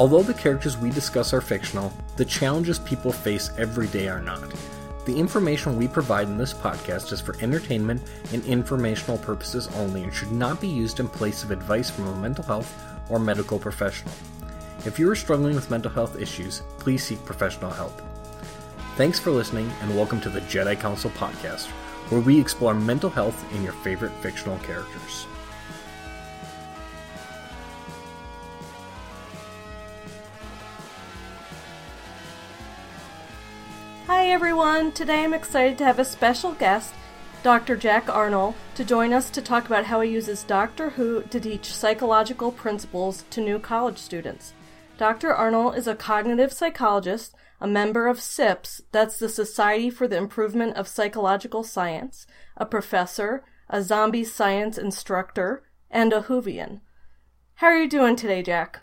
Although the characters we discuss are fictional, the challenges people face every day are not. The information we provide in this podcast is for entertainment and informational purposes only and should not be used in place of advice from a mental health or medical professional. If you are struggling with mental health issues, please seek professional help. Thanks for listening and welcome to the Jedi Counsel podcast, where we explore mental health in your favorite fictional characters. Everyone! Today I'm excited to have a special guest, Dr. Jack Arnal, to join us to talk about how he uses Doctor Who to teach psychological principles to new college students. Dr. Arnal is a cognitive psychologist, a member of SIPS, that's the Society for the Improvement of Psychological Science, a professor, a zombie science instructor, and a Whovian. How are you doing today, Jack?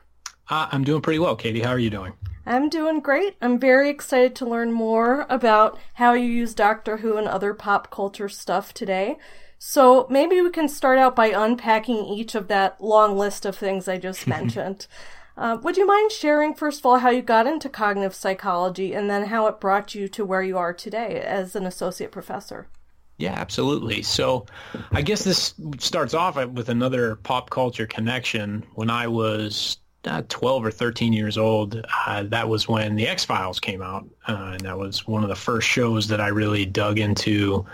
Uh, I'm doing pretty well, Katie. How are you doing? I'm doing great. I'm very excited to learn more about how you use Doctor Who and other pop culture stuff today. So maybe we can start out by unpacking each of that long list of things I just mentioned. Uh, would you mind sharing, first of all, how you got into cognitive psychology and then how it brought you to where you are today as an associate professor? Yeah, absolutely. So I guess this starts off with another pop culture connection. When I was uh, 12 or 13 years old, uh, that was when the X Files came out, uh, and that was one of the first shows that I really dug into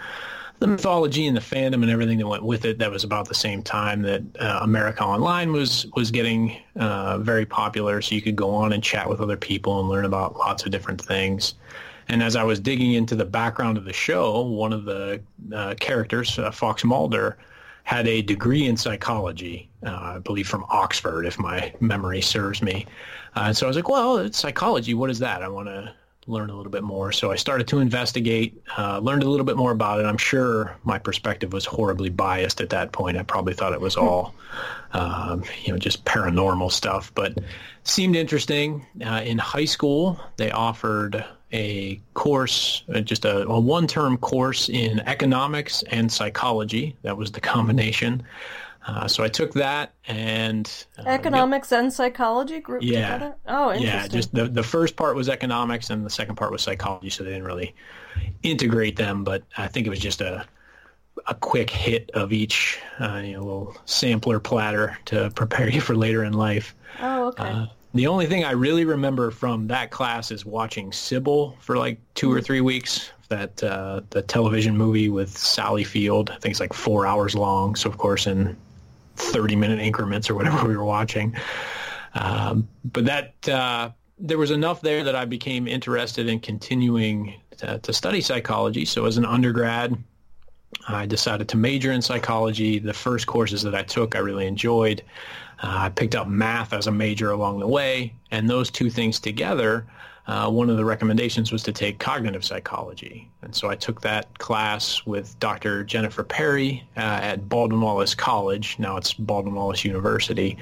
the mythology and the fandom and everything that went with it. That was about the same time that uh, America Online was was getting uh, very popular, so you could go on and chat with other people and learn about lots of different things. And as I was digging into the background of the show, one of the uh, characters, Fox Mulder, had a degree in psychology, uh, I believe from Oxford, if my memory serves me. Uh, and so I was like, well, it's psychology. What is that? I want to learn a little bit more. So I started to investigate, uh, learned a little bit more about it. I'm sure my perspective was horribly biased at that point. I probably thought it was all, um, you know, just paranormal stuff, but seemed interesting. Uh, in high school, they offered a course, uh, just a, a one-term course in economics and psychology. That was the combination. Uh, so I took that and uh, economics yep. and psychology group yeah. together. Oh, interesting. Yeah, just the the first part was economics and the second part was psychology. So they didn't really integrate them, but I think it was just a a quick hit of each, uh, you know, little sampler platter to prepare you for later in life. Oh, okay. The only thing I really remember from that class is watching Sybil for like two or three weeks. That uh, the television movie with Sally Field. I think it's like four hours long. So of course, in 30 minute increments or whatever we were watching. Um, but that uh, there was enough there that I became interested in continuing to, to, study psychology. So as an undergrad, I decided to major in psychology. The first courses that I took, I really enjoyed. Uh, I picked up math as a major along the way, and those two things together uh, one of the recommendations was to take cognitive psychology. And so I took that class with Dr. Jennifer Perry uh, at Baldwin Wallace College. Now it's Baldwin Wallace University.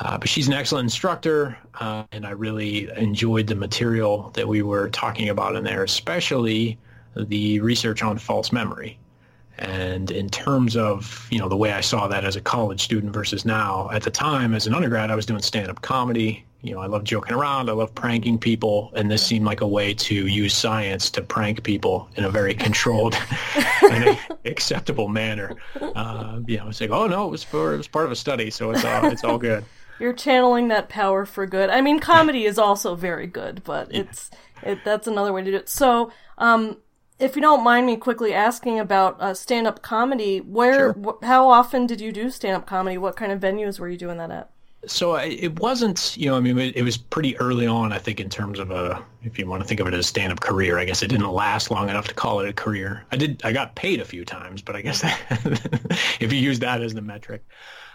Uh, but she's an excellent instructor, uh, and I really enjoyed the material that we were talking about in there, especially the research on false memory. And in terms of, you know, the way I saw that as a college student versus now, at the time as an undergrad, I was doing stand-up comedy. You know, I love joking around. I love pranking people. And this seemed like a way to use science to prank people in a very controlled and acceptable manner. Uh, you know, it's like, oh, no, it was, for, it was part of a study, so it's all, it's all good. You're channeling that power for good. I mean, comedy is also very good, but it's it, that's another way to do it. So, um, if you don't mind me quickly asking about uh, stand-up comedy, where, sure. wh- how often did you do stand-up comedy? What kind of venues were you doing that at? So it wasn't, you know, I mean, it was pretty early on, I think, in terms of a, if you want to think of it as a stand-up career. I guess it didn't last long enough to call it a career. I did, I got paid a few times, but I guess that, if you use that as the metric,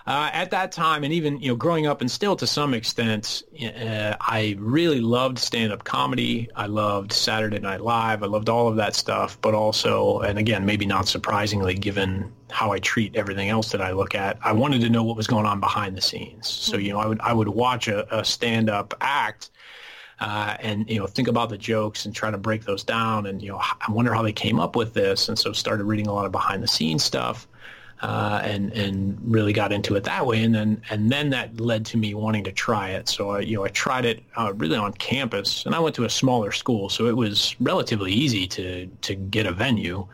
uh, at that time, and even you know, growing up, and still to some extent, uh, I really loved stand-up comedy. I loved Saturday Night Live. I loved all of that stuff. But also, and again, maybe not surprisingly, given how I treat everything else that I look at, I wanted to know what was going on behind the scenes. So you know, I would I would watch a, a stand-up act. Uh, and you know think about the jokes and try to break those down and you know I wonder how they came up with this and so started reading a lot of behind the scenes stuff uh, and and really got into it that way. And then and then that led to me wanting to try it. So I, you know I tried it uh, really on campus, and I went to a smaller school, so it was relatively easy to to get a venue,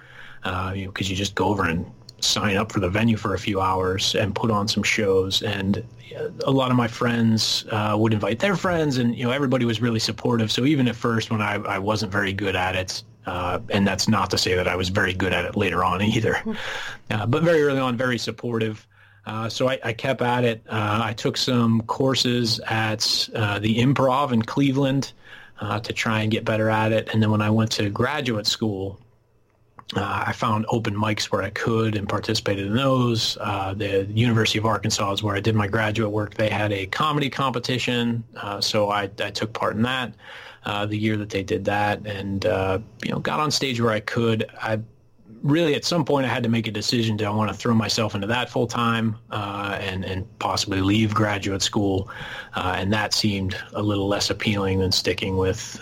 uh, you know, because you just go over and sign up for the venue for a few hours and put on some shows and a lot of my friends uh, would invite their friends and you know everybody was really supportive so even at first when i, I wasn't very good at it uh, and that's not to say that i was very good at it later on either. Uh, but very early on very supportive. Uh, so I, I, kept at it. Uh, i took some courses at uh, the improv in cleveland to try and get better at it. And then when i went to graduate school uh, I found open mics where I could and participated in those. Uh, the University of Arkansas is where I did my graduate work. They had a comedy competition, uh, so I, I, took part in that uh, the year that they did that, and uh, you know got on stage where I could. I really at some point I had to make a decision: do I want to throw myself into that full time uh, and and possibly leave graduate school? and that seemed a little less appealing than sticking with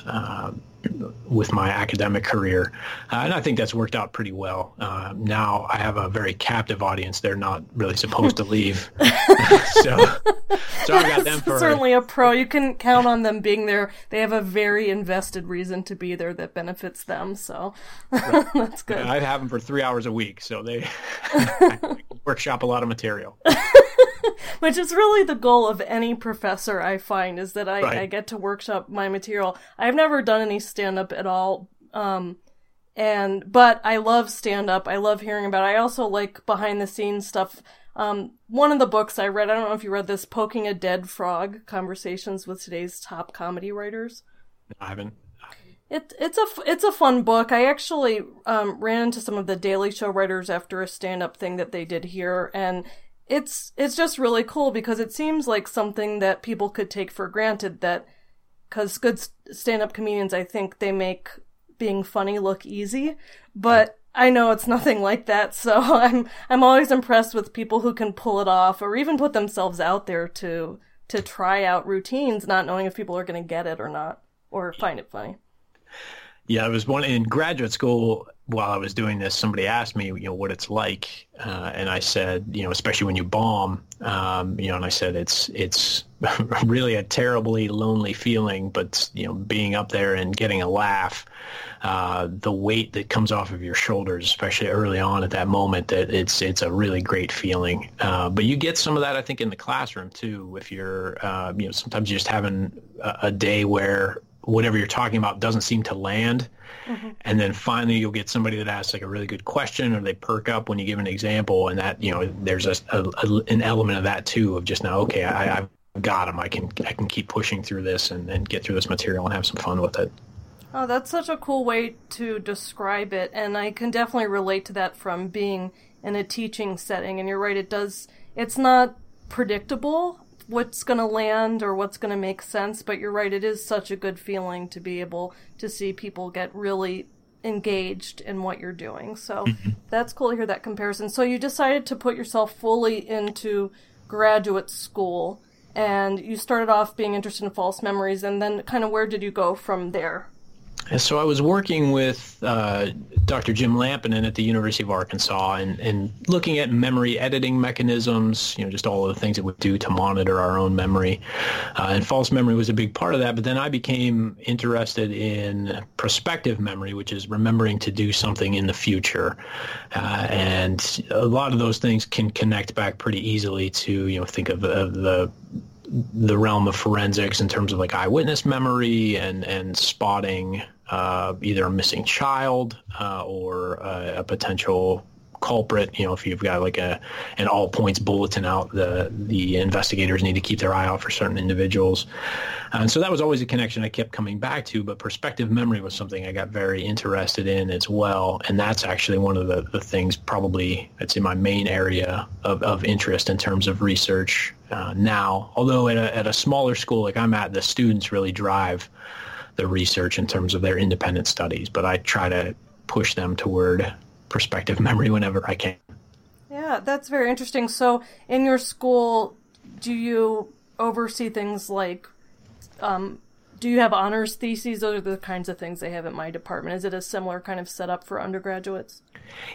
with my academic career. Uh, and I think that's worked out pretty well. Uh, now I have a very captive audience. They're not really supposed to leave. so, so I got them for certainly a pro. You can count on them being there. They have a very invested reason to be there that benefits them. So right. that's good. Yeah, I have them for three hours a week. So they workshop a lot of material. Which is really the goal of any professor I find is that I, right. I get to workshop my material. I've never done any stand up at all. Um, and, but I love stand up. I love hearing about it. I also like behind the scenes stuff. Um, one of the books I read, I don't know if you read this, Poking a Dead Frog Conversations with Today's Top Comedy Writers. I haven't. It, it's a it's a fun book. I actually um, ran into some of the Daily Show writers after a stand up thing that they did here, and it's it's just really cool because it seems like something that people could take for granted that because good stand-up comedians i think they make being funny look easy but i know it's nothing like that. So i'm i'm always impressed with people who can pull it off or even put themselves out there to to try out routines not knowing if people are going to get it or not or find it funny yeah, I was one in graduate school while I was doing this. Somebody asked me, you know, what it's like, uh, and I said, you know, especially when you bomb, um, you know, and I said it's it's really a terribly lonely feeling, but you know, being up there and getting a laugh, uh, the weight that comes off of your shoulders, especially early on at that moment, that it's it's a really great feeling. Uh, but you get some of that, I think, in the classroom too. If you're, uh, you know, sometimes you're just having a, a day where whatever you're talking about doesn't seem to land. Mm-hmm. And then finally you'll get somebody that asks like a really good question or they perk up when you give an example and that, you know, there's a, a, a an element of that too of just now, okay, I, have got them. I can, I can keep pushing through this and, and get through this material and have some fun with it. Oh, that's such a cool way to describe it. And I can definitely relate to that from being in a teaching setting. And you're right, it does, it's not predictable what's going to land or what's going to make sense, but you're right, it is such a good feeling to be able to see people get really engaged in what you're doing. So mm-hmm. that's cool to hear that comparison. So you decided to put yourself fully into graduate school and you started off being interested in false memories and then kind of where did you go from there? So I was working with uh, Dr. Jim Lampinen at the University of Arkansas and, and looking at memory editing mechanisms, you know, just all of the things that we do to monitor our own memory. Uh, and false memory was a big part of that. But then I became interested in prospective memory, which is remembering to do something in the future. Uh, and a lot of those things can connect back pretty easily to, you know, think of, of the the realm of forensics in terms of like eyewitness memory and and spotting uh, either a missing child uh, or a, a potential culprit. You know, if you've got like a an all points bulletin out, the the investigators need to keep their eye out for certain individuals. And so that was always a connection I kept coming back to. But prospective memory was something I got very interested in as well. And that's actually one of the, the things probably that's in my main area of, of interest in terms of research uh, now. Although at a, at a smaller school like I'm at, the students really drive the research in terms of their independent studies. But I try to push them toward prospective memory whenever I can. Yeah, that's very interesting. So, in your school, do you oversee things like um, do you have honors theses? Those are the kinds of things they have at my department. Is it a similar kind of setup for undergraduates?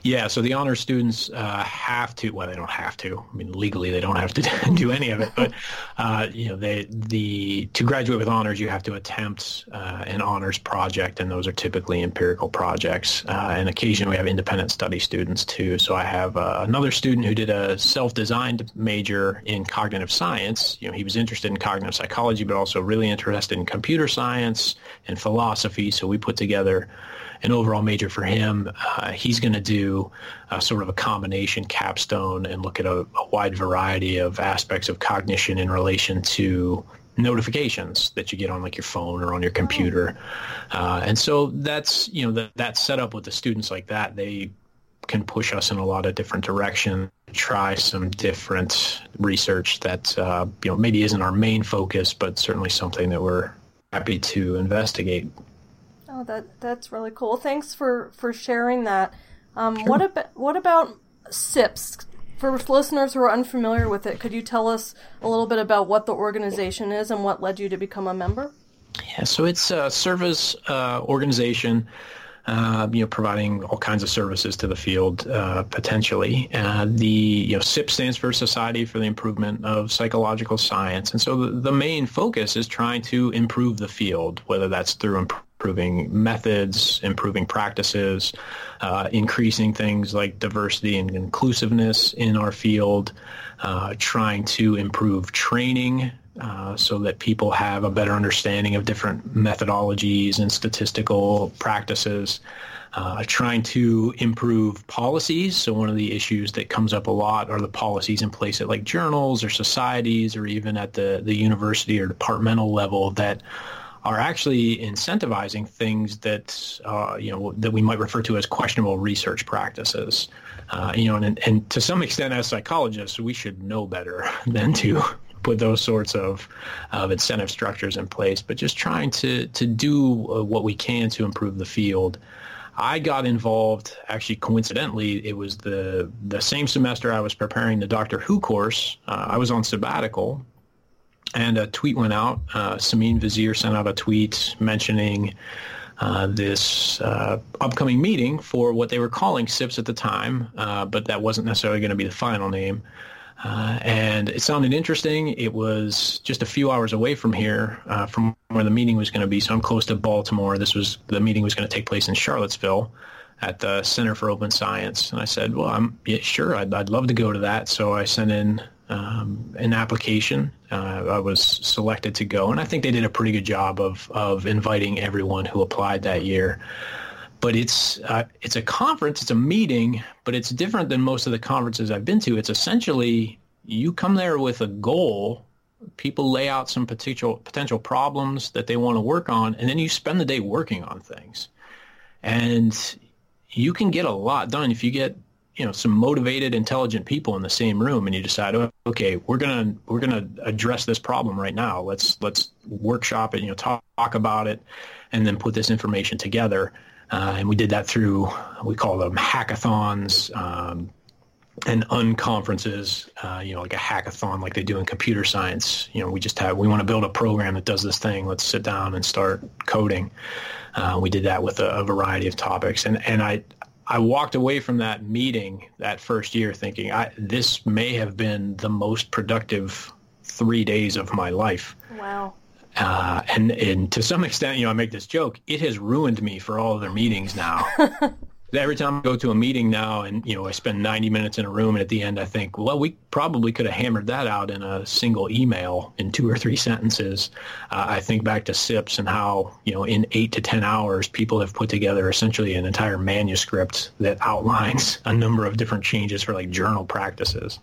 Yeah, so the honor students uh, have to. Well, they don't have to. I mean, legally they don't have to do any of it. But uh, you know, they the to graduate with honors, you have to attempt uh, an honors project, and those are typically empirical projects. Uh, and occasionally we have independent study students too. So I have uh, another student who did a self-designed major in cognitive science. You know, he was interested in cognitive psychology, but also really interested in computer computer science and philosophy. So we put together an overall major for him. Uh, he's going to do a, sort of a combination capstone and look at a, a, wide variety of aspects of cognition in relation to notifications that you get on like your phone or on your computer. Uh, and so that's, you know, that, that setup with the students like that, they can push us in a lot of different directions try some different research that uh, you know maybe isn't our main focus, but certainly something that we're happy to investigate. Oh, that that's really cool. Thanks for for sharing that. Um, sure. What about what about SIPS? For listeners who are unfamiliar with it, could you tell us a little bit about what the organization is and what led you to become a member? Yeah, so it's a service uh, organization uh, you know, providing all kinds of services to the field uh, potentially. Uh, the you know, SIP stands for Society for the Improvement of Psychological Science, and so the, the main focus is trying to improve the field, whether that's through improving methods, improving practices, uh, increasing things like diversity and inclusiveness in our field, uh, trying to improve training uh, so that people have a better understanding of different methodologies and statistical practices. Uh, trying to improve policies. So one of the issues that comes up a lot are the policies in place at like journals or societies or even at the, the university or departmental level that are actually incentivizing things that uh, you know that we might refer to as questionable research practices. Uh, you know, and, and to some extent, as psychologists, we should know better than to put those sorts of, of incentive structures in place, but just trying to, to do uh, what we can to improve the field. I got involved actually coincidentally. It was the the same semester I was preparing the Doctor Who course. Uh, I was on sabbatical, and a tweet went out. Uh, Simine Vazire sent out a tweet mentioning uh, this uh, upcoming meeting for what they were calling SIPS at the time, uh, but that wasn't necessarily going to be the final name. Uh, and it sounded interesting. It was just a few hours away from here, uh, from where the meeting was going to be. So I'm close to Baltimore. This was the meeting was going to take place in Charlottesville at the Center for Open Science. And I said, well, I'm yeah, sure. I'd, I'd love to go to that. So I sent in um, an application. Uh, I was selected to go, and I think they did a pretty good job of of inviting everyone who applied that year but it's uh, it's a conference, it's a meeting, but it's different than most of the conferences I've been to. It's essentially you come there with a goal. People lay out some potential potential problems that they want to work on, and then you spend the day working on things. And you can get a lot done if you get you know some motivated, intelligent people in the same room, and you decide, okay, we're gonna we're gonna address this problem right now. Let's let's workshop it, you know, talk, talk about it, and then put this information together uh, and we did that through, we call them hackathons um, and unconferences, uh, you know, like a hackathon like they do in computer science. You know, we just have, we want to build a program that does this thing. Let's sit down and start coding. Uh, we did that with a, a, variety of topics. And, and I, I walked away from that meeting that first year thinking I, this may have been the most productive three days of my life. Wow. Uh, and and to some extent, you know, I make this joke. It has ruined me for all of their meetings now. Every time I go to a meeting now, and you know, I spend 90 minutes in a room, and at the end, I think, well, we probably could have hammered that out in a single email in two or three sentences. Uh, I think back to SIPS and how you know, in eight to 10 hours, people have put together essentially an entire manuscript that outlines a number of different changes for like journal practices.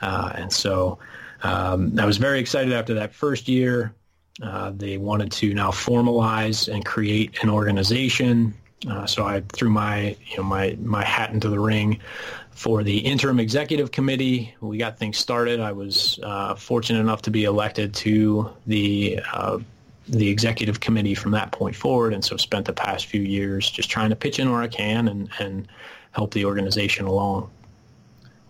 Uh, and so um, I was very excited after that first year. Uh, they wanted to now formalize and create an organization. Uh, so I threw my you know my my hat into the ring for the interim executive committee. We got things started. I was uh, fortunate enough to be elected to the uh, the executive committee from that point forward, and so spent the past few years just trying to pitch in where I can and and help the organization along.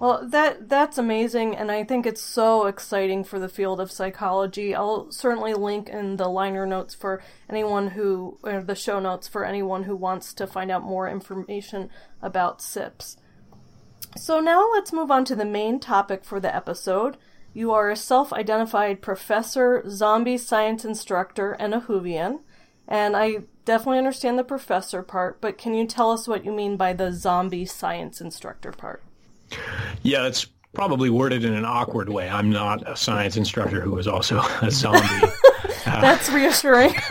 Well, that that's amazing, and I think it's so exciting for the field of psychology. I'll certainly link in the liner notes for anyone who, or the show notes for anyone who wants to find out more information about SIPS. So now let's move on to the main topic for the episode. You are a self-identified professor, zombie science instructor, and a Whovian. And I definitely understand the professor part, but can you tell us what you mean by the zombie science instructor part? Yeah, it's probably worded in an awkward way. I'm not a science instructor who is also a zombie. That's reassuring.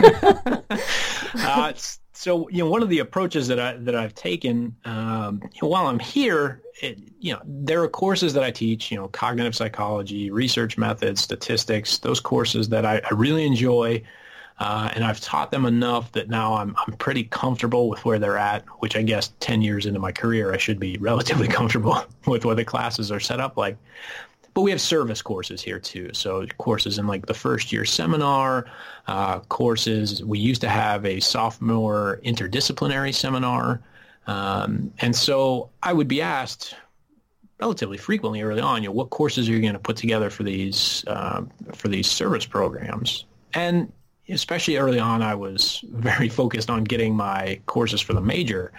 uh, so, you know, one of the approaches that I that I've taken um, you know, while I'm here, it, you know, there are courses that I teach. You know, cognitive psychology, research methods, statistics. Those courses that I, I really enjoy. Uh, and I've taught them enough that now I'm I'm pretty comfortable with where they're at. Which I guess ten years into my career, I should be relatively comfortable with what the classes are set up like. But we have service courses here too. So courses in like the first year seminar, uh, courses. We used to have a sophomore interdisciplinary seminar, um, and so I would be asked relatively frequently early on, you know, what courses are you going to put together for these uh, for these service programs? And especially early on, I was very focused on getting my courses for the major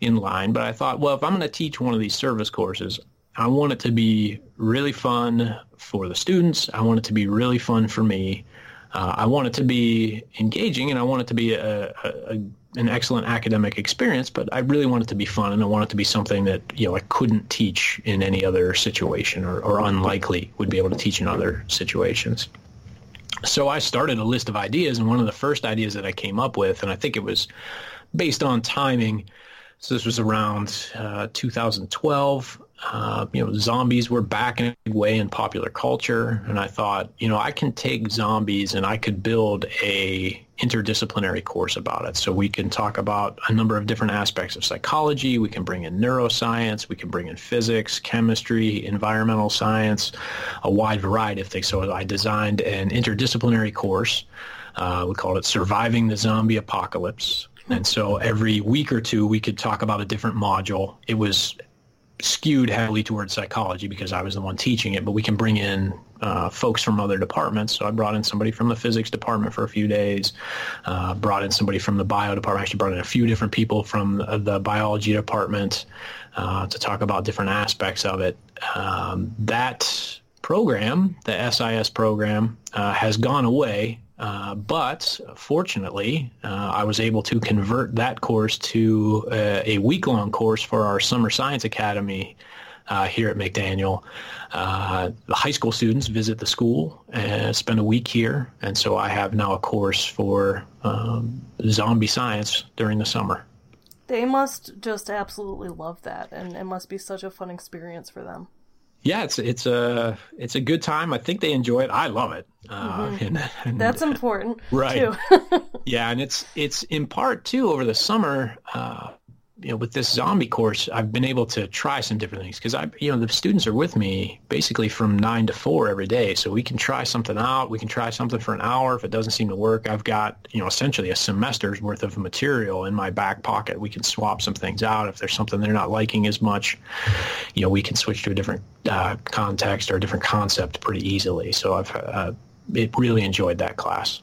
in line. But I thought, well, if I'm going to teach one of these service courses, I want it to be really fun for the students. I want it to be really fun for me. Uh, I want it to be engaging, and I want it to be a, a, an excellent academic experience. But I really want it to be fun, and I want it to be something that you know I couldn't teach in any other situation, or, or unlikely would be able to teach in other situations so I started a list of ideas, and one of the first ideas that I came up with, and I think it was based on timing. So this was around uh, 2012. Uh, you know, zombies were back in a big way in popular culture, and I thought, you know, I can take zombies and I could build a interdisciplinary course about it. So we can talk about a number of different aspects of psychology. We can bring in neuroscience. We can bring in physics, chemistry, environmental science, a wide variety of things. So I designed an interdisciplinary course. Uh, we called it Surviving the Zombie Apocalypse. And so every week or two, we could talk about a different module. It was skewed heavily towards psychology because I was the one teaching it, but we can bring in uh, folks from other departments. So I brought in somebody from the physics department for a few days, uh, brought in somebody from the bio department, actually brought in a few different people from the, the biology department uh, to talk about different aspects of it. Um, that program, the SIS program, uh, has gone away uh, but fortunately, uh, I was able to convert that course to a, a week-long course for our Summer Science Academy uh, here at McDaniel. Uh, the high school students visit the school and spend a week here, and so I have now a course for um, zombie science during the summer. They must just absolutely love that, and it must be such a fun experience for them yeah, it's it's a it's a good time. I think they enjoy it. I love it. Uh, mm-hmm. and, and, That's important, right? yeah, and it's it's in part too over the summer. Uh, you know, with this zombie course, I've been able to try some different things because I, you know, the students are with me basically from nine to four every day. So we can try something out. We can try something for an hour. If it doesn't seem to work, I've got, you know, essentially a semester's worth of material in my back pocket. We can swap some things out. If there's something they're not liking as much, you know, we can switch to a different uh, context or a different concept pretty easily. So I've uh, really enjoyed that class.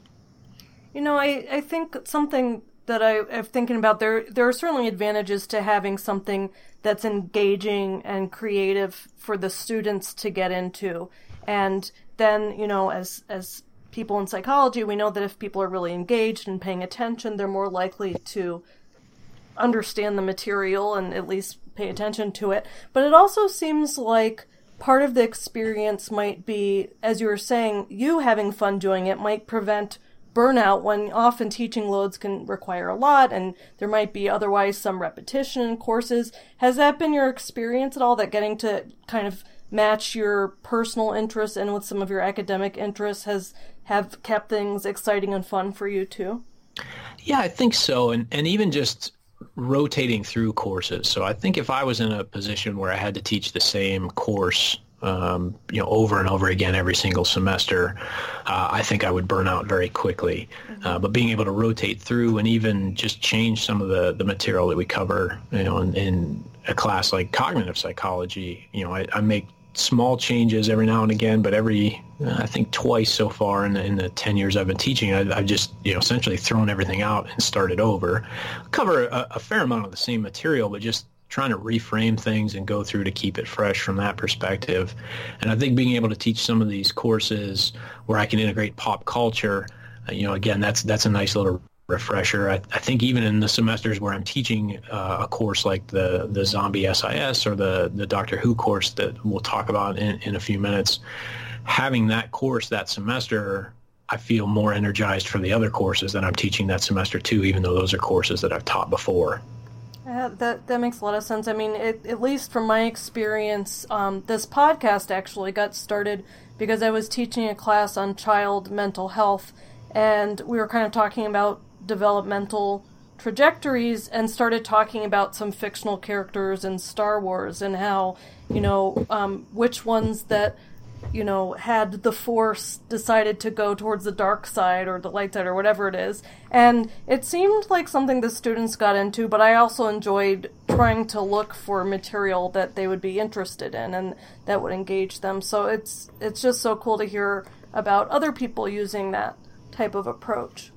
You know, I, I think something that I am thinking about there there are certainly advantages to having something that's engaging and creative for the students to get into. And then, you know, as as people in psychology, we know that if people are really engaged and paying attention, they're more likely to understand the material and at least pay attention to it. But it also seems like part of the experience might be, as you were saying, you having fun doing it might prevent burnout when often teaching loads can require a lot and there might be otherwise some repetition in courses. Has that been your experience at all that getting to kind of match your personal interests and with some of your academic interests has have kept things exciting and fun for you too? Yeah, I think so. And and even just rotating through courses. So I think if I was in a position where I had to teach the same course um, you know, over and over again every single semester, uh, I think I would burn out very quickly. Mm-hmm. Uh, but being able to rotate through and even just change some of the, the material that we cover, you know, in, in a class like cognitive psychology, you know, I, I make small changes every now and again, but every I think twice so far in the, in the 10 years I've been teaching, I, have just you know essentially thrown everything out and started over. Cover a, a, fair amount of the same material, but just trying to reframe things and go through to keep it fresh from that perspective. And I think being able to teach some of these courses where I can integrate pop culture, uh, you know, again, that's that's a nice little refresher. I, I, think even in the semesters where I'm teaching uh, a course like the the Zombie SIS or the the Doctor Who course that we'll talk about in, in a few minutes, having that course that semester, I feel more energized for the other courses that I'm teaching that semester too, even though those are courses that I've taught before. Yeah, that that makes a lot of sense. I mean, it, at least from my experience, um, this podcast actually got started because I was teaching a class on child mental health, and we were kind of talking about developmental trajectories and started talking about some fictional characters in Star Wars and how, you know, um, which ones that, you know, had the Force decided to go towards the dark side or the light side or whatever it is. And it seemed like something the students got into, but I also enjoyed trying to look for material that they would be interested in and that would engage them. So it's it's just so cool to hear about other people using that type of approach.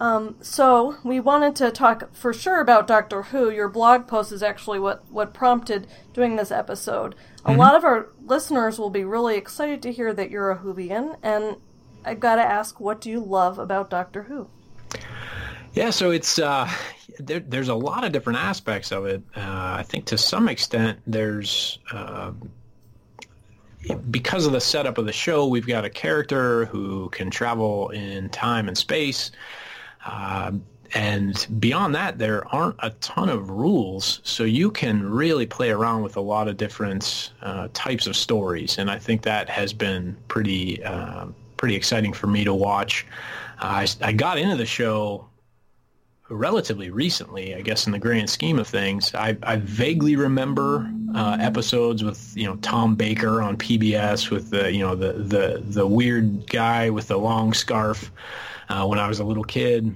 Um, so we wanted to talk for sure about Doctor Who. Your blog post is actually what, what prompted doing this episode. A mm-hmm. lot of our listeners will be really excited to hear that you're a Whovian, and I've gotta ask, what do you love about Doctor Who? Yeah, so it's uh, there, there's a lot of different aspects of it. Uh, I think to some extent there's uh, because of the setup of the show, we've got a character who can travel in time and space. Uh, and beyond that, there aren't a ton of rules, so you can really play around with a lot of different uh, types of stories, and I think that has been pretty uh, pretty exciting for me to watch. I, I got into the show relatively recently, I guess, in the grand scheme of things. I, I vaguely remember uh, episodes with you know Tom Baker on PBS with the you know the the the weird guy with the long scarf uh, when I was a little kid.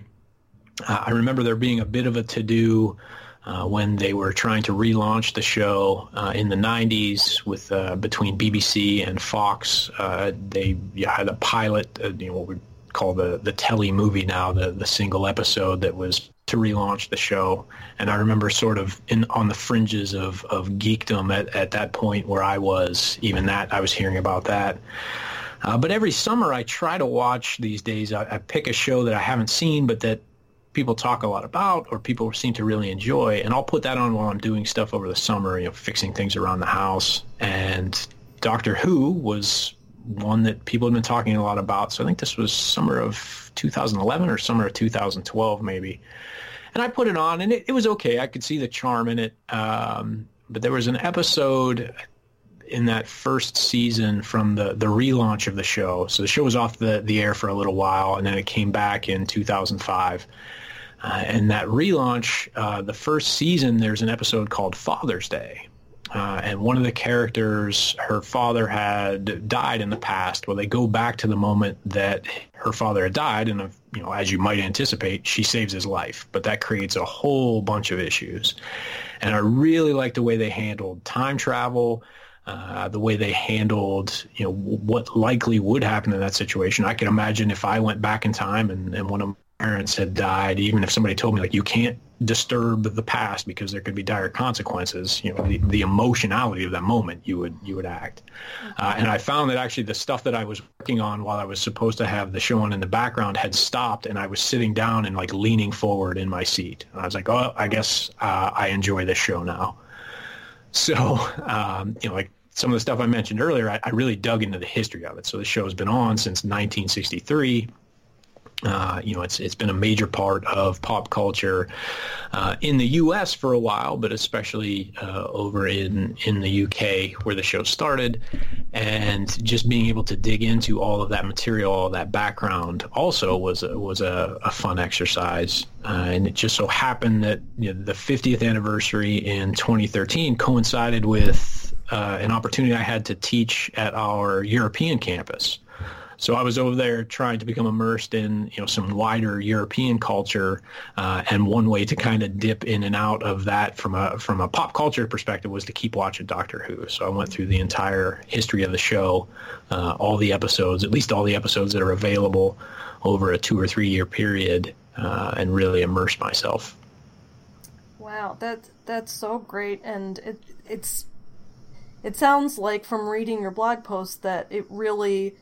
Uh, I remember there being a bit of a to-do uh, when they were trying to relaunch the show uh, in the 90s with uh, between BBC and Fox. Uh, they had a pilot, you know, what we call the, the telly movie now, the, the single episode that was to relaunch the show. And I remember sort of in on the fringes of, of geekdom at, at that point where I was, even that, I was hearing about that. Uh, but every summer I try to watch these days. I, I, pick a show that I haven't seen, but that people talk a lot about or people seem to really enjoy, and I'll put that on while I'm doing stuff over the summer, you know, fixing things around the house. And Doctor Who was one that people had been talking a lot about. So I think this was summer of 2011 or summer of 2012, maybe. And I put it on, and it, it was okay. I could see the charm in it. Um, but there was an episode, in that first season from the, the relaunch of the show. So the show was off the, the air for a little while, and then it came back in 2005. Uh, and that relaunch, uh, the first season, there's an episode called Father's Day. Uh, and one of the characters, her father had died in the past. Well, they go back to the moment that her father had died, and you know, as you might anticipate, she saves his life. But that creates a whole bunch of issues. And I really like the way they handled time travel, uh, the way they handled, you know, what likely would happen in that situation. I can imagine if I went back in time and, and one of parents had died, even if somebody told me like you can't disturb the past because there could be dire consequences, you know, the, the emotionality of that moment, you would you would act. Uh, and I found that actually the stuff that I was working on while I was supposed to have the show on in the background had stopped, and I was sitting down and like leaning forward in my seat. And I was like, oh, I guess uh, I enjoy this show now. So, um, you know, like some of the stuff I mentioned earlier, I, I, really dug into the history of it. So the show's been on since 1963. Uh, you know, it's it's been a major part of pop culture uh, in the U.S. for a while, but especially uh, over in in the U.K. where the show started, and just being able to dig into all of that material, all that background, also was a, was a, a fun exercise. Uh, and it just so happened that you know, the 50th anniversary in 2013 coincided with uh, an opportunity I had to teach at our European campus. So I was over there trying to become immersed in you know some wider European culture, uh, and one way to kind of dip in and out of that from a from a pop culture perspective was to keep watching Doctor Who. So I went through the entire history of the show, uh, all the episodes, at least all the episodes that are available over a two or three year period, uh, and really immersed myself. Wow, that that's so great, and it it's it sounds like from reading your blog post that it really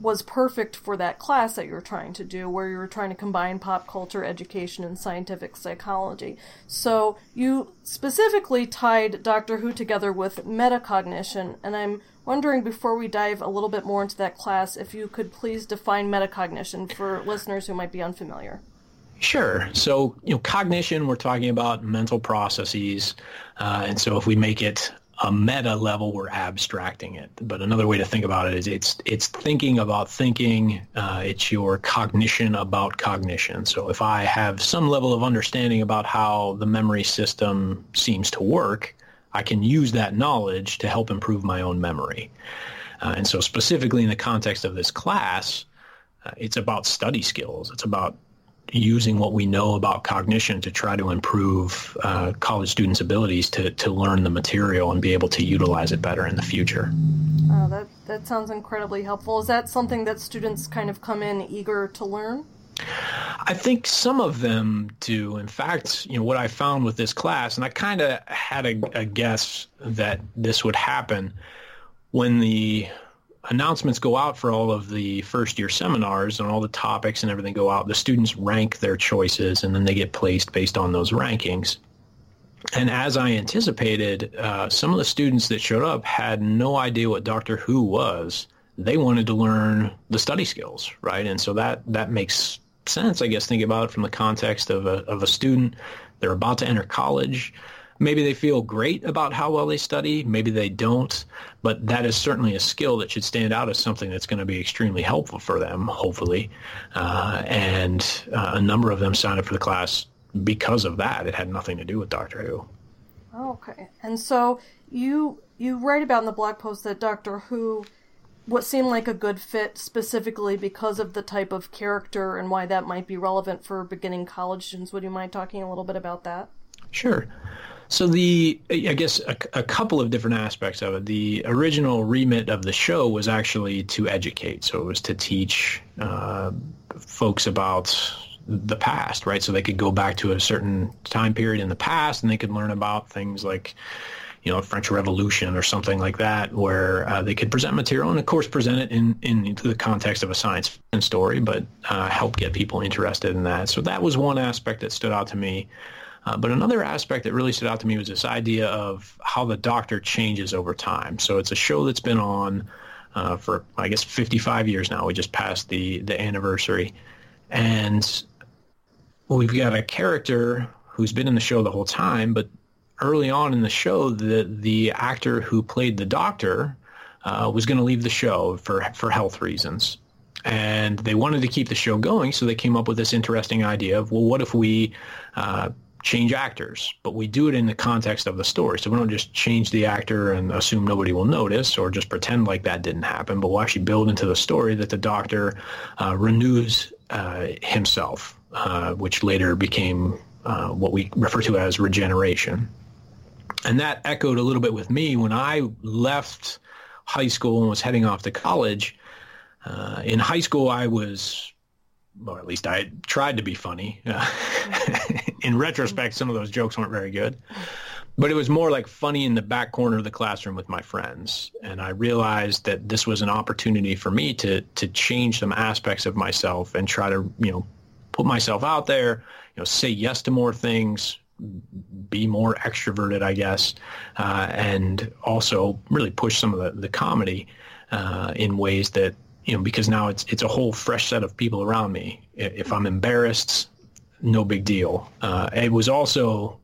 was perfect for that class that you were trying to do, where you were trying to combine pop culture education and scientific psychology. So you specifically tied Doctor Who together with metacognition, and I'm wondering before we dive a little bit more into that class, if you could please define metacognition for listeners who might be unfamiliar. Sure. So, you know, cognition, we're talking about mental processes. Uh, and so if we make it a meta level, we're abstracting it. But another way to think about it is it's it's thinking about thinking. Uh, it's your cognition about cognition. So if I have some level of understanding about how the memory system seems to work, I can use that knowledge to help improve my own memory. Uh, and so specifically in the context of this class, uh, it's about study skills. It's about using what we know about cognition to try to improve uh, college students' abilities to, to learn the material and be able to utilize it better in the future. Oh, that, that sounds incredibly helpful. Is that something that students kind of come in eager to learn? I think some of them do. In fact, you know what I found with this class, and I kind of had a, a guess that this would happen when the announcements go out for all of the first year seminars and all the topics and everything go out, the students rank their choices and then they get placed based on those rankings. And as I anticipated, uh, some of the students that showed up had no idea what Doctor Who was. They wanted to learn the study skills, right? And so that that makes sense, I guess, thinking about it from the context of a of a student. They're about to enter college maybe they feel great about how well they study, maybe they don't, but that is certainly a skill that should stand out as something that's going to be extremely helpful for them, hopefully. Uh, and uh, a number of them signed up for the class because of that. It had nothing to do with Doctor Who. Okay, and so you you write about in the blog post that Doctor Who what seemed like a good fit specifically because of the type of character and why that might be relevant for beginning college students. Would you mind talking a little bit about that? Sure. So the, I guess, a, a, couple of different aspects of it. The original remit of the show was actually to educate. So it was to teach uh, folks about the past, right? So they could go back to a certain time period in the past and they could learn about things like, you know, French Revolution or something like that, where uh, they could present material and, of course, present it in, in the context of a science fiction story, but uh, help get people interested in that. So that was one aspect that stood out to me. Uh, but another aspect that really stood out to me was this idea of how the Doctor changes over time. So it's a show that's been on uh, for, I guess, 55 years now. We just passed the, the anniversary. And we've got a character who's been in the show the whole time, but early on in the show, the, the actor who played the Doctor uh, was going to leave the show for, for health reasons and they wanted to keep the show going, so they came up with this interesting idea of, well, what if we uh, change actors, but we do it in the context of the story. So we don't just change the actor and assume nobody will notice or just pretend like that didn't happen, but we'll actually build into the story that the doctor uh, renews uh, himself, uh, which later became uh, what we refer to as regeneration. And that echoed a little bit with me when I left high school and was heading off to college. Uh, in high school, I was or at least I tried to be funny. in retrospect, some of those jokes weren't very good. But it was more like funny in the back corner of the classroom with my friends. And I realized that this was an opportunity for me to to change some aspects of myself and try to, you know, put myself out there, you know, say yes to more things, be more extroverted, I guess, uh, and also really push some of the, the comedy uh, in ways that you know, because now it's it's a whole fresh set of people around me. If I'm embarrassed, no big deal. Uh, it was also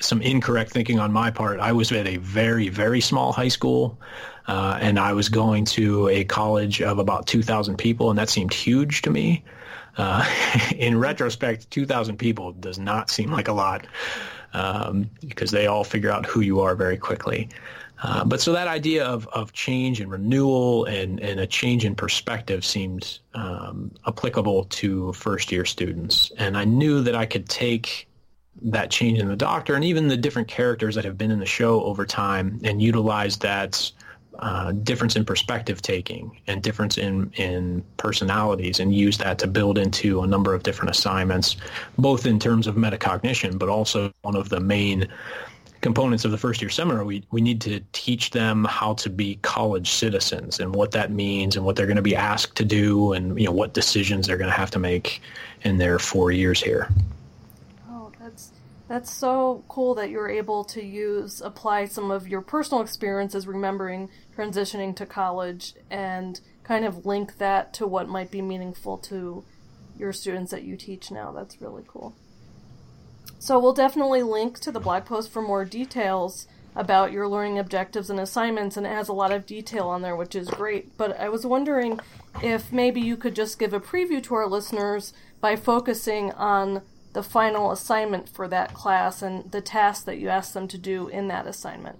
some incorrect thinking on my part. I was at a very very small high school, uh, and I was going to a college of about 2,000 people, and that seemed huge to me. Uh, in retrospect, 2,000 people does not seem like a lot. um, because they all figure out who you are very quickly. Uh, but so that idea of, of change and renewal and, and a change in perspective seemed um, applicable to first year students. And I knew that I could take that change in the doctor and even the different characters that have been in the show over time and utilize that uh, difference in perspective taking and difference in, in personalities and use that to build into a number of different assignments, both in terms of metacognition, but also one of the main components of the first year seminar, we, we need to teach them how to be college citizens and what that means and what they're going to be asked to do and you know what decisions they're going to have to make in their four years here. Oh, that's that's so cool that you're able to use apply some of your personal experiences remembering transitioning to college and kind of link that to what might be meaningful to your students that you teach now. That's really cool. So we'll definitely link to the blog post for more details about your learning objectives and assignments, and it has a lot of detail on there, which is great. But I was wondering if maybe you could just give a preview to our listeners by focusing on the final assignment for that class and the task that you asked them to do in that assignment.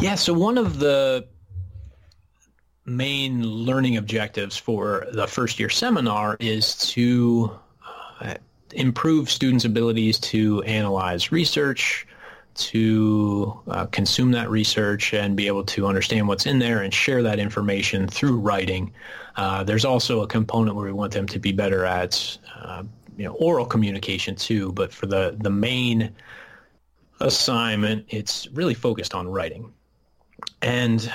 Yeah, so one of the main learning objectives for the first year seminar is to uh, improve students' abilities to analyze research, to uh, consume that research and be able to understand what's in there and share that information through writing. Uh, there's also a component where we want them to be better at uh, you know oral communication too, but for the the main assignment, it's really focused on writing. And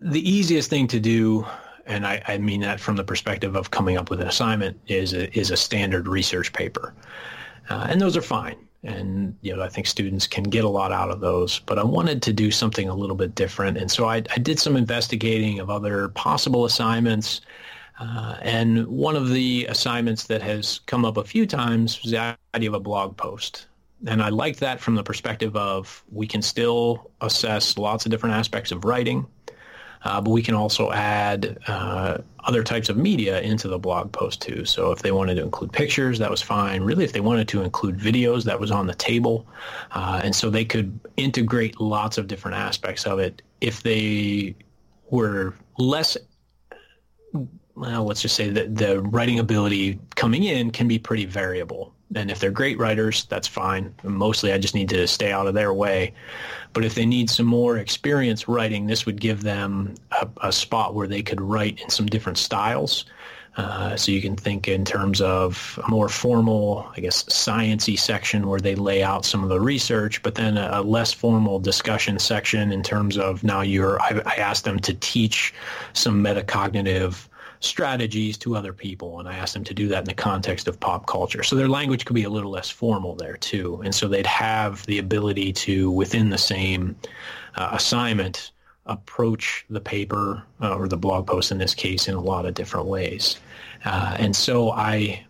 the easiest thing to do and I, I, mean that from the perspective of coming up with an assignment, is a, is a standard research paper. Uh, and those are fine. And, you know, I think students can get a lot out of those. But I wanted to do something a little bit different. And so I, I did some investigating of other possible assignments. Uh, and one of the assignments that has come up a few times was the idea of a blog post. And I like that from the perspective of we can still assess lots of different aspects of writing uh, but we can also add uh, other types of media into the blog post too. So if they wanted to include pictures, that was fine. Really, if they wanted to include videos, that was on the table. Uh, and so they could integrate lots of different aspects of it. If they were less well, let's just say that the writing ability coming in can be pretty variable. And if they're great writers, that's fine. Mostly I just need to stay out of their way. But if they need some more experience writing, this would give them a, a spot where they could write in some different styles. Uh, so you can think in terms of a more formal, I guess, sciency section where they lay out some of the research, but then a, a less formal discussion section in terms of now you're, I, I asked them to teach some metacognitive strategies to other people. And I asked them to do that in the context of pop culture. So their language could be a little less formal there too. And so they'd have the ability to, within the same uh, assignment, approach the paper uh, or the blog post in this case in a lot of different ways. Uh, and so I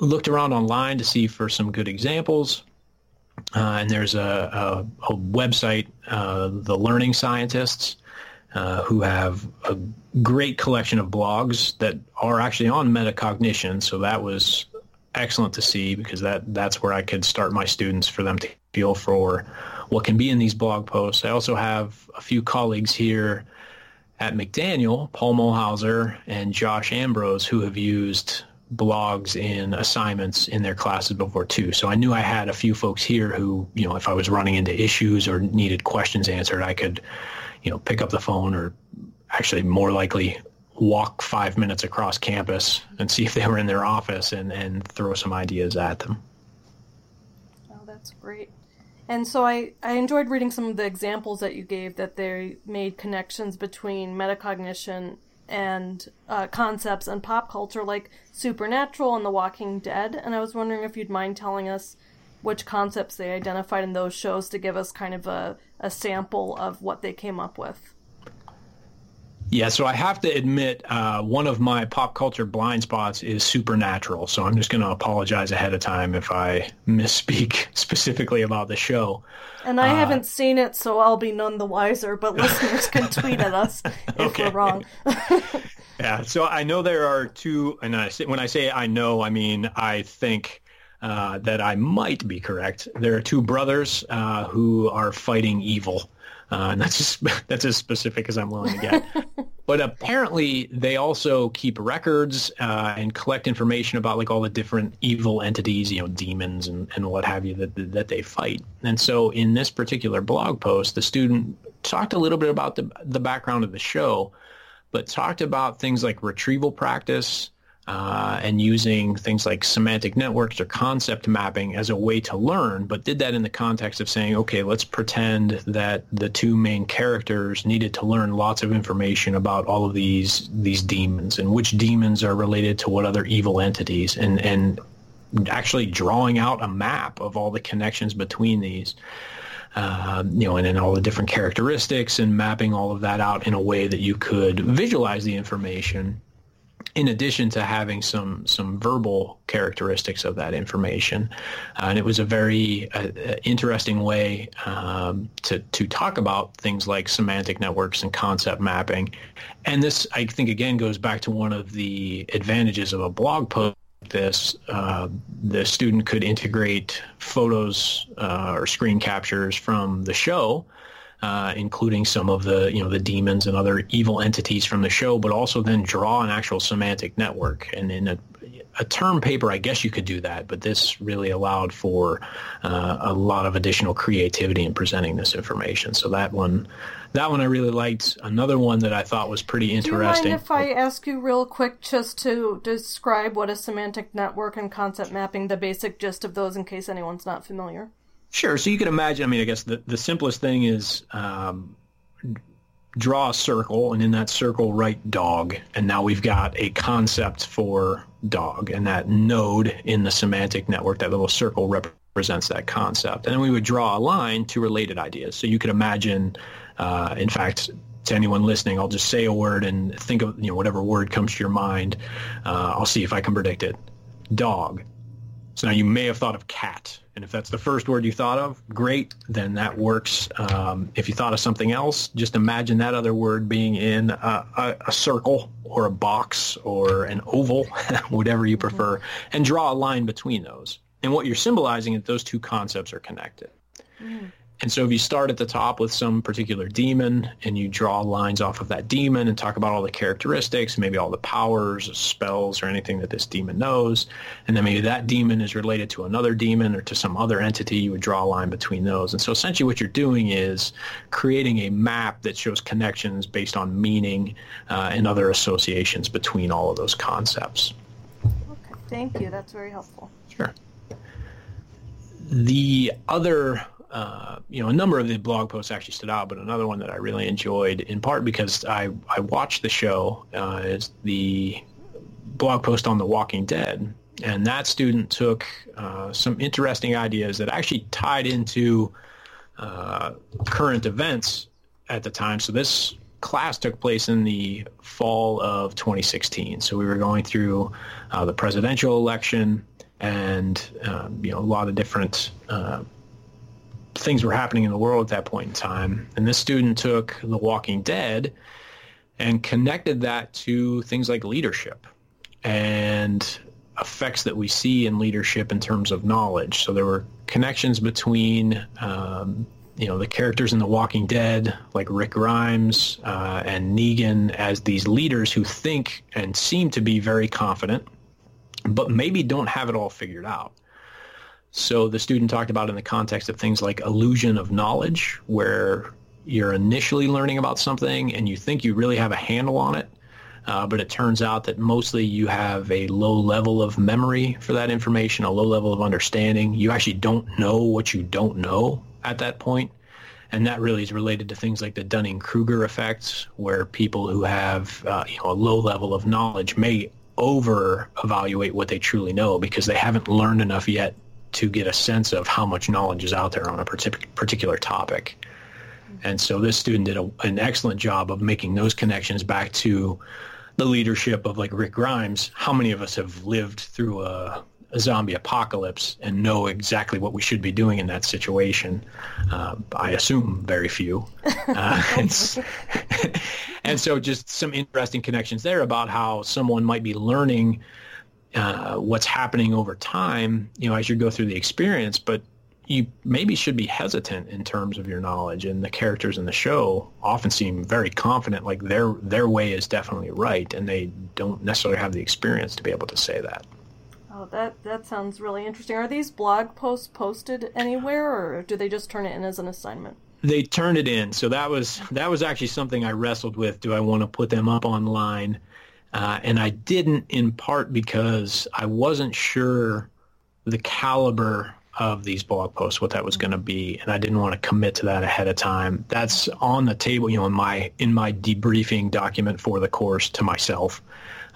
looked around online to see for some good examples. Uh, and there's a, a, a website, uh, The Learning Scientists, uh, who have a great collection of blogs that are actually on metacognition. So that was excellent to see because that that's where I could start my students for them to feel for what can be in these blog posts. I also have a few colleagues here at McDaniel, Paul Muhlhauser and Josh Ambrose, who have used blogs in assignments in their classes before too. So I knew I had a few folks here who, you know, if I was running into issues or needed questions answered, I could, you know, pick up the phone or actually more likely walk five minutes across campus and see if they were in their office and, and throw some ideas at them. Oh, that's great. And so I, I enjoyed reading some of the examples that you gave that they made connections between metacognition and uh, concepts and pop culture like Supernatural and The Walking Dead. And I was wondering if you'd mind telling us which concepts they identified in those shows to give us kind of a, a sample of what they came up with. Yeah, so I have to admit, uh, one of my pop culture blind spots is Supernatural. So I'm just going to apologize ahead of time if I misspeak specifically about the show. And I uh, haven't seen it, so I'll be none the wiser. But listeners can tweet at us if okay. we're wrong. yeah, so I know there are two, and I say, when I say I know, I mean I think uh, that I might be correct. There are two brothers uh, who are fighting evil. Uh, and that's just, that's as specific as I'm willing to get. but apparently, they also keep records uh, and collect information about like all the different evil entities, you know, demons and, and what have you that that they fight. And so, in this particular blog post, the student talked a little bit about the the background of the show, but talked about things like retrieval practice uh, and using things like semantic networks or concept mapping as a way to learn, but did that in the context of saying, okay, let's pretend that the two main characters needed to learn lots of information about all of these these demons and which demons are related to what other evil entities, and and actually drawing out a map of all the connections between these. Uh, you know, and then all the different characteristics and mapping all of that out in a way that you could visualize the information in addition to having some some verbal characteristics of that information, uh, and it was a very uh, uh, interesting way um, to to talk about things like semantic networks and concept mapping, and this I think again goes back to one of the advantages of a blog post. This uh, the student could integrate photos uh, or screen captures from the show uh, including some of the you know the demons and other evil entities from the show, but also then draw an actual semantic network. And in a, a term paper, I guess you could do that, but this really allowed for uh, a lot of additional creativity in presenting this information. So that one, that one I really liked. Another one that I thought was pretty interesting. Do you mind if I ask you real quick just to describe what a semantic network and concept mapping, the basic gist of those, in case anyone's not familiar? Sure. So you can imagine. I mean, I guess the the simplest thing is um, draw a circle, and in that circle write dog, and now we've got a concept for dog, and that node in the semantic network, that little circle represents that concept, and then we would draw a line to related ideas. So you could imagine, uh, in fact, to anyone listening, I'll just say a word and think of you know whatever word comes to your mind. Uh, I'll see if I can predict it. Dog. So now you may have thought of cat. And if that's the first word you thought of, great, then that works. Um, if you thought of something else, just imagine that other word being in a, a, a circle or a box or an oval, whatever you prefer, and draw a line between those. And what you're symbolizing is those two concepts are connected. Mm. And so if you start at the top with some particular demon and you draw lines off of that demon and talk about all the characteristics, maybe all the powers, spells, or anything that this demon knows, and then maybe that demon is related to another demon or to some other entity, you would draw a line between those. And so essentially what you're doing is creating a map that shows connections based on meaning uh, and other associations between all of those concepts. Okay, thank you. That's very helpful. Sure. The other uh, you know, a number of the blog posts actually stood out, but another one that I really enjoyed, in part because I, I watched the show, uh, is the blog post on The Walking Dead. And that student took uh, some interesting ideas that actually tied into uh, current events at the time. So this class took place in the fall of 2016. So we were going through uh, the presidential election and, um, you know, a lot of different uh, things were happening in the world at that point in time. And this student took The Walking Dead and connected that to things like leadership and effects that we see in leadership in terms of knowledge. So there were connections between, um, you know, the characters in The Walking Dead, like Rick Grimes uh, and Negan, as these leaders who think and seem to be very confident, but maybe don't have it all figured out. So the student talked about in the context of things like illusion of knowledge, where you're initially learning about something and you think you really have a handle on it, uh, but it turns out that mostly you have a low level of memory for that information, a low level of understanding. You actually don't know what you don't know at that point. And that really is related to things like the Dunning-Kruger effects, where people who have uh, you know, a low level of knowledge may over evaluate what they truly know because they haven't learned enough yet to get a sense of how much knowledge is out there on a particular topic. And so this student did a, an excellent job of making those connections back to the leadership of like Rick Grimes. How many of us have lived through a, a zombie apocalypse and know exactly what we should be doing in that situation? Uh, I assume very few. Uh, and, and so just some interesting connections there about how someone might be learning uh, what's happening over time, you know, as you go through the experience, but you maybe should be hesitant in terms of your knowledge. And the characters in the show often seem very confident like their their way is definitely right and they don't necessarily have the experience to be able to say that. Oh that that sounds really interesting. Are these blog posts posted anywhere or do they just turn it in as an assignment? They turned it in. So that was that was actually something i wrestled with. Do i want to put them up online uh, and i didn't in part because i wasn't sure the caliber of these blog posts, what that was going to be, and I didn't want to commit to that ahead of time. That's on the table, you know, in my in my debriefing document for the course to myself.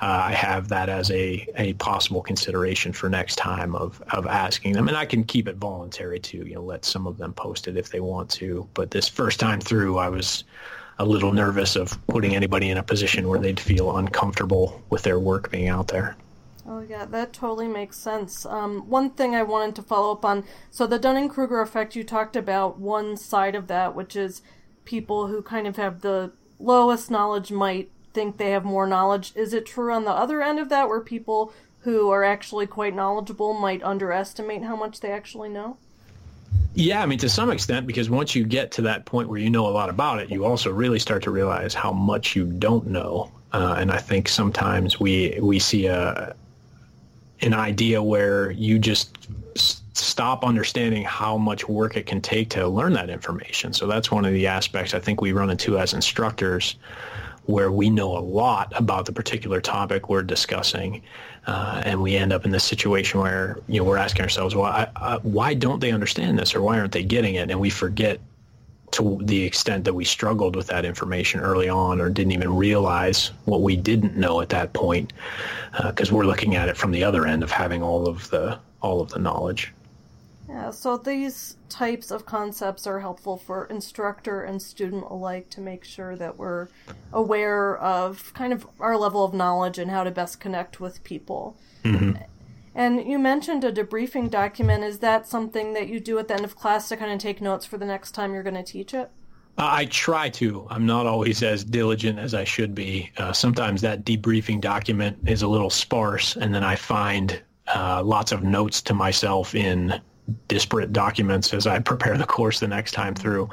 Uh, I have that as a, a possible consideration for next time of, of asking them, and I can keep it voluntary too. You know, let some of them post it if they want to. But this first time through, I was a little nervous of putting anybody in a position where they'd feel uncomfortable with their work being out there. Oh, yeah, that totally makes sense. Um, one thing I wanted to follow up on so, the Dunning Kruger effect, you talked about one side of that, which is people who kind of have the lowest knowledge might think they have more knowledge. Is it true on the other end of that, where people who are actually quite knowledgeable might underestimate how much they actually know? Yeah, I mean, to some extent, because once you get to that point where you know a lot about it, you also really start to realize how much you don't know. Uh, and I think sometimes we we see a an idea where you just stop understanding how much work it can take to learn that information. So that's one of the aspects I think we run into as instructors where we know a lot about the particular topic we're discussing, uh, and we end up in this situation where you know we're asking ourselves, well, I, I, why don't they understand this, or why aren't they getting it? And we forget to the extent that we struggled with that information early on or didn't even realize what we didn't know at that point because uh, we're looking at it from the other end of having all of the all of the knowledge. Yeah, so these types of concepts are helpful for instructor and student alike to make sure that we're aware of kind of our level of knowledge and how to best connect with people. Mm-hmm. And you mentioned a debriefing document. Is that something that you do at the end of class to kind of take notes for the next time you're going to teach it? I try to. I'm not always as diligent as I should be. Uh, sometimes that debriefing document is a little sparse, and then I find uh, lots of notes to myself in disparate documents as I prepare the course the next time through.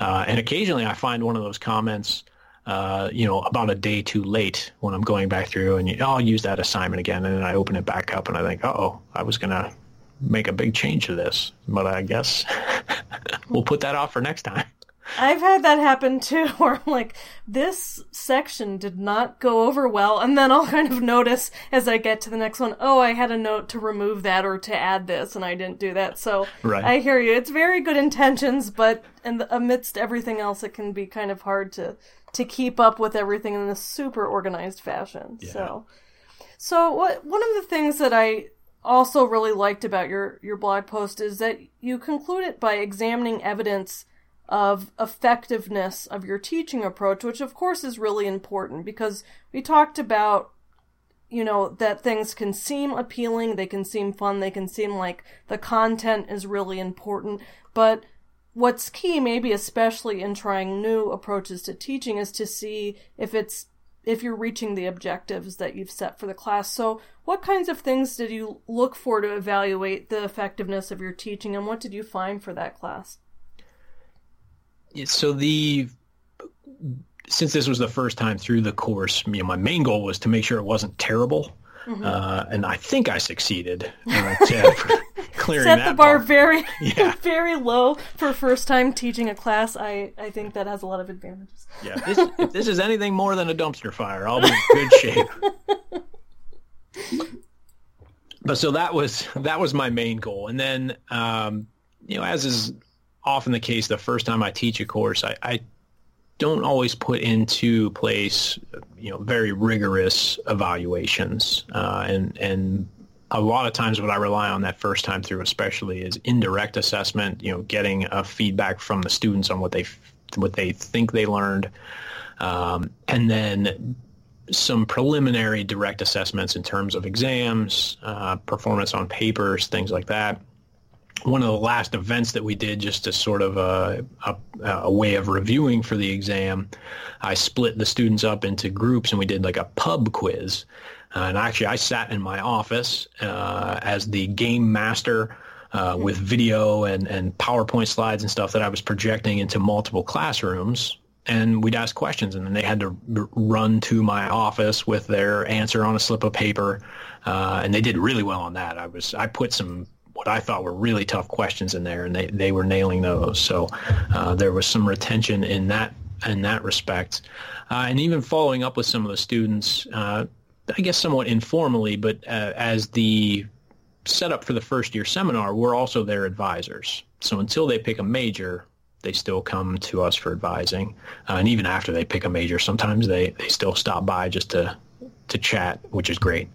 Uh, and occasionally I find one of those comments uh, you know, about a day too late when I'm going back through and you, I'll use that assignment again. And then I open it back up and I think, oh, I was going to make a big change to this, but I guess we'll put that off for next time. I've had that happen too, where I'm like, this section did not go over well, and then I'll kind of notice as I get to the next one, oh, I had a note to remove that or to add this, and I didn't do that. So right. I hear you. It's very good intentions, but and amidst everything else, it can be kind of hard to to keep up with everything in a super organized fashion. Yeah. So, so what one of the things that I also really liked about your your blog post is that you conclude it by examining evidence of effectiveness of your teaching approach, which of course is really important because we talked about you know that things can seem appealing, they can seem fun, they can seem like the content is really important, but what's key, maybe especially in trying new approaches to teaching, is to see if it's if you're reaching the objectives that you've set for the class. So, what kinds of things did you look for to evaluate the effectiveness of your teaching, and what did you find for that class? So the since this was the first time through the course, you know, my main goal was to make sure it wasn't terrible. Mm-hmm. Uh, and I think I succeeded. Uh, clearing set the bar, bar. very yeah. very low for first time teaching a class. I I think that has a lot of advantages. Yeah, if this, if this is anything more than a dumpster fire, I'll be in good shape. but so that was that was my main goal, and then um, you know, as is often the case, the first time I teach a course, I, I don't always put into place, you know, very rigorous evaluations, uh, and and a lot of times what I rely on that first time through especially is indirect assessment, you know, getting a feedback from the students on what they what they think they learned. Um, and then some preliminary direct assessments in terms of exams, uh, performance on papers, things like that. One of the last events that we did just as sort of a, a, a, way of reviewing for the exam, I split the students up into groups and we did like a pub quiz. Uh, and actually, I sat in my office uh, as the game master uh, with video and, and PowerPoint slides and stuff that I was projecting into multiple classrooms. And we'd ask questions, and then they had to r- run to my office with their answer on a slip of paper. Uh, and they did really well on that. I was I put some what I thought were really tough questions in there, and they, they were nailing those. So uh, there was some retention in that in that respect, uh, and even following up with some of the students, uh, I guess somewhat informally, but uh, as the setup for the first year seminar, we're also their advisors. So until they pick a major, they still come to us for advising, uh, and even after they pick a major, sometimes they, they still stop by just to to chat, which is great.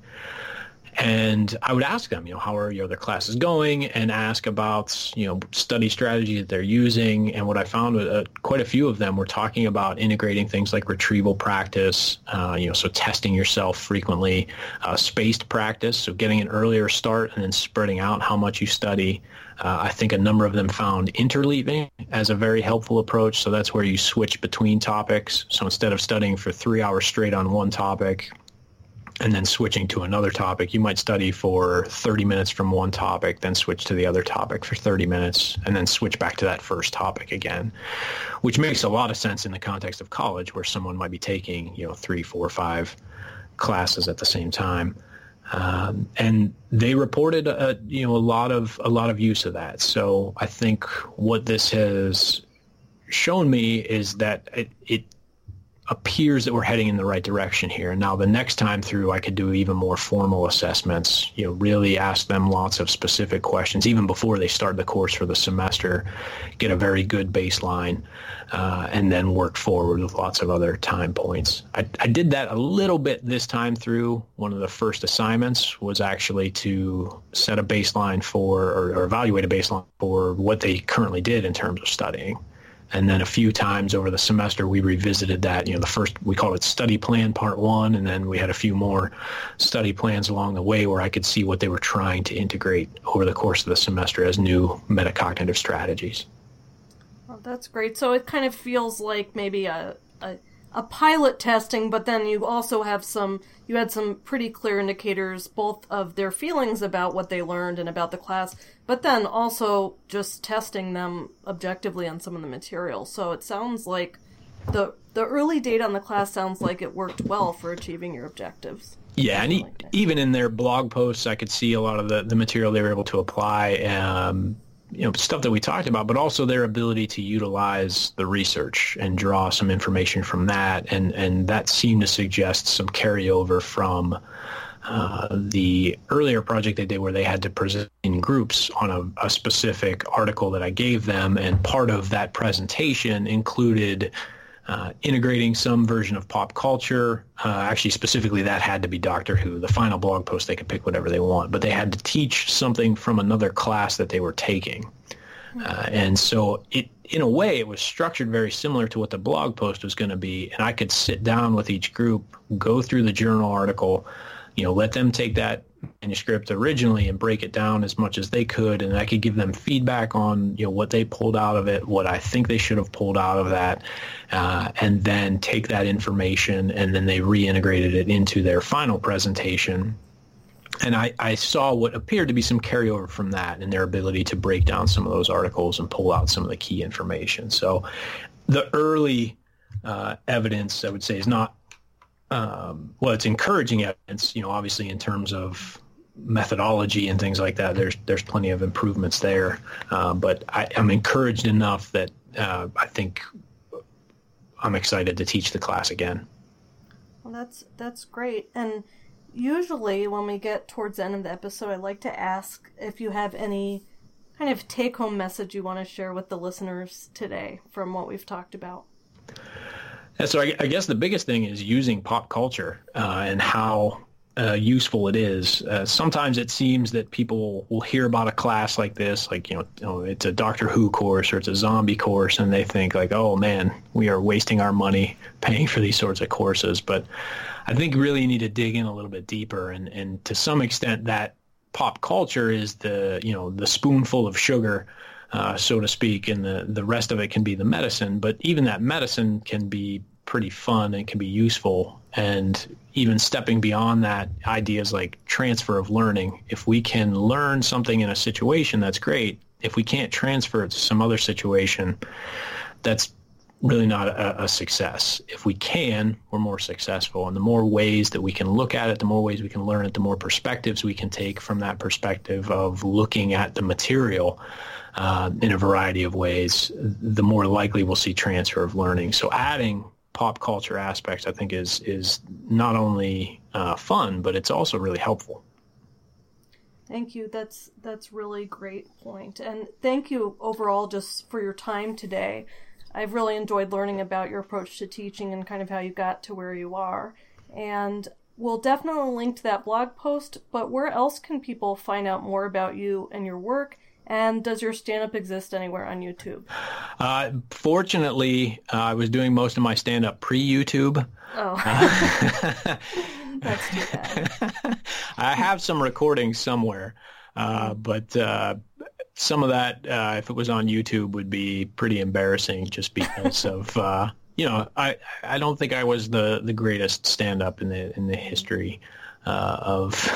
And I would ask them, you know, how are your other classes going, and ask about, you know, study strategy that they're using. And what I found, uh, quite a few of them were talking about integrating things like retrieval practice, uh, you know, so testing yourself frequently, uh, spaced practice, so getting an earlier start and then spreading out how much you study. Uh, I think a number of them found interleaving as a very helpful approach. So that's where you switch between topics. So instead of studying for three hours straight on one topic, and then switching to another topic. You might study for 30 minutes from one topic, then switch to the other topic for 30 minutes, and then switch back to that first topic again, which makes a lot of sense in the context of college where someone might be taking, you know, three, four, five classes at the same time. Um, and they reported, a, you know, a lot of a lot of use of that. So I think what this has shown me is that it, it appears that we're heading in the right direction here. Now the next time through, I could do even more formal assessments, you know, really ask them lots of specific questions, even before they start the course for the semester, get a very good baseline, uh, and then work forward with lots of other time points. I, I did that a little bit this time through. One of the first assignments was actually to set a baseline for, or, or evaluate a baseline for what they currently did in terms of studying. And then a few times over the semester, we revisited that. You know, the first, we called it study plan part one, and then we had a few more study plans along the way where I could see what they were trying to integrate over the course of the semester as new metacognitive strategies. That's great. So it kind of feels like maybe a, a a pilot testing, but then you also have some, you had some pretty clear indicators both of their feelings about what they learned and about the class, but then also just testing them objectively on some of the material. So it sounds like the the early data on the class sounds like it worked well for achieving your objectives. Yeah, and e- even in their blog posts, I could see a lot of the, the material they were able to apply. Um, you know stuff that we talked about, but also their ability to utilize the research and draw some information from that, and and that seemed to suggest some carryover from uh, the earlier project they did where they had to present in groups on a, a, specific article that I gave them, and part of that presentation included uh, integrating some version of pop culture. Uh, actually, specifically, that had to be Doctor Who. The final blog post, they could pick whatever they want, but they had to teach something from another class that they were taking. Uh, and so it, in a way, it was structured very similar to what the blog post was going to be. And I could sit down with each group, go through the journal article, you know, let them take that manuscript originally and break it down as much as they could, and I could give them feedback on you know what they pulled out of it, what I think they should have pulled out of that, uh, and then take that information and then they reintegrated it into their final presentation. And I, I saw what appeared to be some carryover from that and their ability to break down some of those articles and pull out some of the key information. So the early uh, evidence, I would say, is not um, well, it's encouraging evidence, you know, obviously in terms of methodology and things like that. There's there's plenty of improvements there, uh, but I, am encouraged enough that uh, I think I'm excited to teach the class again. Well, that's that's great. And usually when we get towards the end of the episode, I like to ask if you have any kind of take-home message you want to share with the listeners today from what we've talked about. And so I, I, guess the biggest thing is using pop culture uh, and how uh, useful it is. Uh, sometimes it seems that people will hear about a class like this, like you know, you know, it's a Doctor Who course or it's a zombie course, and they think like, oh man, we are wasting our money paying for these sorts of courses. But I think really you need to dig in a little bit deeper, and and to some extent that pop culture is the you know the spoonful of sugar, uh, so to speak, and the the rest of it can be the medicine. But even that medicine can be pretty fun and can be useful. And even stepping beyond that, ideas like transfer of learning. If we can learn something in a situation, that's great. If we can't transfer it to some other situation, that's really not a, a, success. If we can, we're more successful. And the more ways that we can look at it, the more ways we can learn it, the more perspectives we can take from that perspective of looking at the material uh, in a variety of ways, the more likely we'll see transfer of learning. So adding pop culture aspects, I think, is is not only uh, fun, but it's also really helpful. Thank you. That's that's really great point, and thank you overall just for your time today. I've really enjoyed learning about your approach to teaching and kind of how you got to where you are. And we'll definitely link to that blog post, but where else can people find out more about you and your work? And does your stand up exist anywhere on YouTube? Uh, fortunately, uh, I was doing most of my stand up pre YouTube. Oh. Uh, That's too bad. I have some recordings somewhere, uh, but uh, some of that, uh, if it was on YouTube, would be pretty embarrassing just because of uh, you know I I don't think I was the the greatest stand up in the in the history uh, of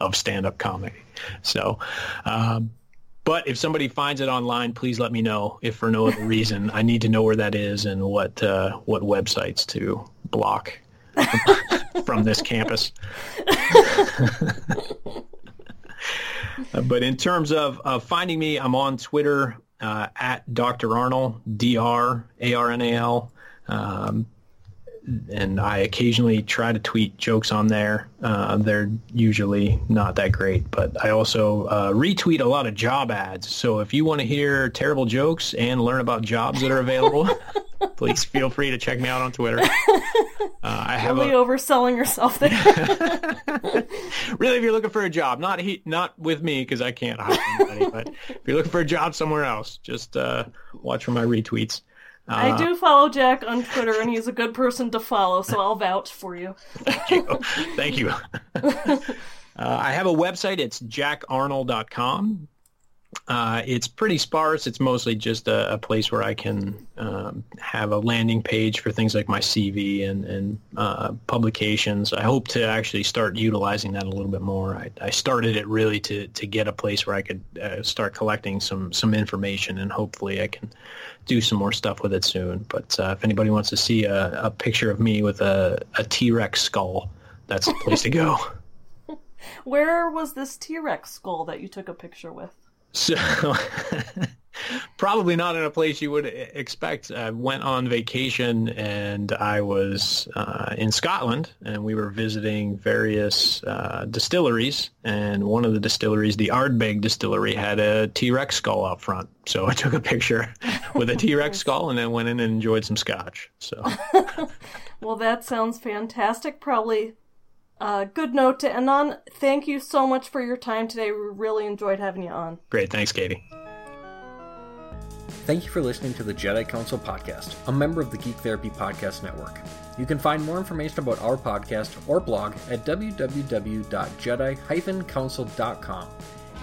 of stand up comedy. So. Um, but if somebody finds it online, please let me know. If for no other reason, I need to know where that is and what uh, what websites to block from this campus. but in terms of, of finding me, I'm on Twitter uh, at Dr. Arnal, D-R, A-R-N-A-L. Um, and I occasionally try to tweet jokes on there. Uh, they're usually not that great, but I also uh, retweet a lot of job ads. So if you want to hear terrible jokes and learn about jobs that are available, please feel free to check me out on Twitter. Uh, I have really a... overselling yourself there. really, if you're looking for a job, not he, not with me because I can't hire anybody, but if you're looking for a job somewhere else, just uh, watch for my retweets. I do follow Jack on Twitter, and he's a good person to follow, so I'll vouch for you. Thank you. Thank you. uh, I have a website. It's jackarnal.com. Uh, it's pretty sparse. It's mostly just a, a place where I can um, have a landing page for things like my CV and, and uh, publications. I hope to actually start utilizing that a little bit more. I, I started it really to, to get a place where I could uh, start collecting some, some information, and hopefully I can do some more stuff with it soon. But uh, if anybody wants to see a, a picture of me with a, a T-Rex skull, that's the place to go. Where was this T-Rex skull that you took a picture with? So probably not in a place you would expect. I went on vacation and I was uh, in Scotland and we were visiting various uh, distilleries. And one of the distilleries, the Ardbeg distillery, had a T-Rex skull out front. So I took a picture with a T-Rex skull and then went in and enjoyed some scotch. So. well, that sounds fantastic. Probably uh, good note to end on. Thank you so much for your time today. We really enjoyed having you on. Great. Thanks, Katie. Thank you for listening to the Jedi Counsel podcast, a member of the Geek Therapy Podcast Network. You can find more information about our podcast or blog at www.jedi-counsel.com.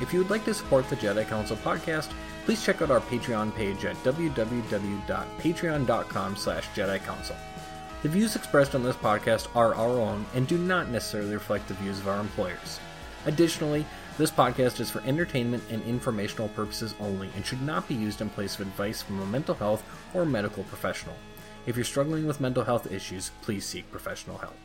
If you would like to support the Jedi Counsel podcast, please check out our Patreon page at www.patreon.com slash Jedi Counsel. The views expressed on this podcast are our own and do not necessarily reflect the views of our employers. Additionally, this podcast is for entertainment and informational purposes only and should not be used in place of advice from a mental health or medical professional. If you're struggling with mental health issues, please seek professional help.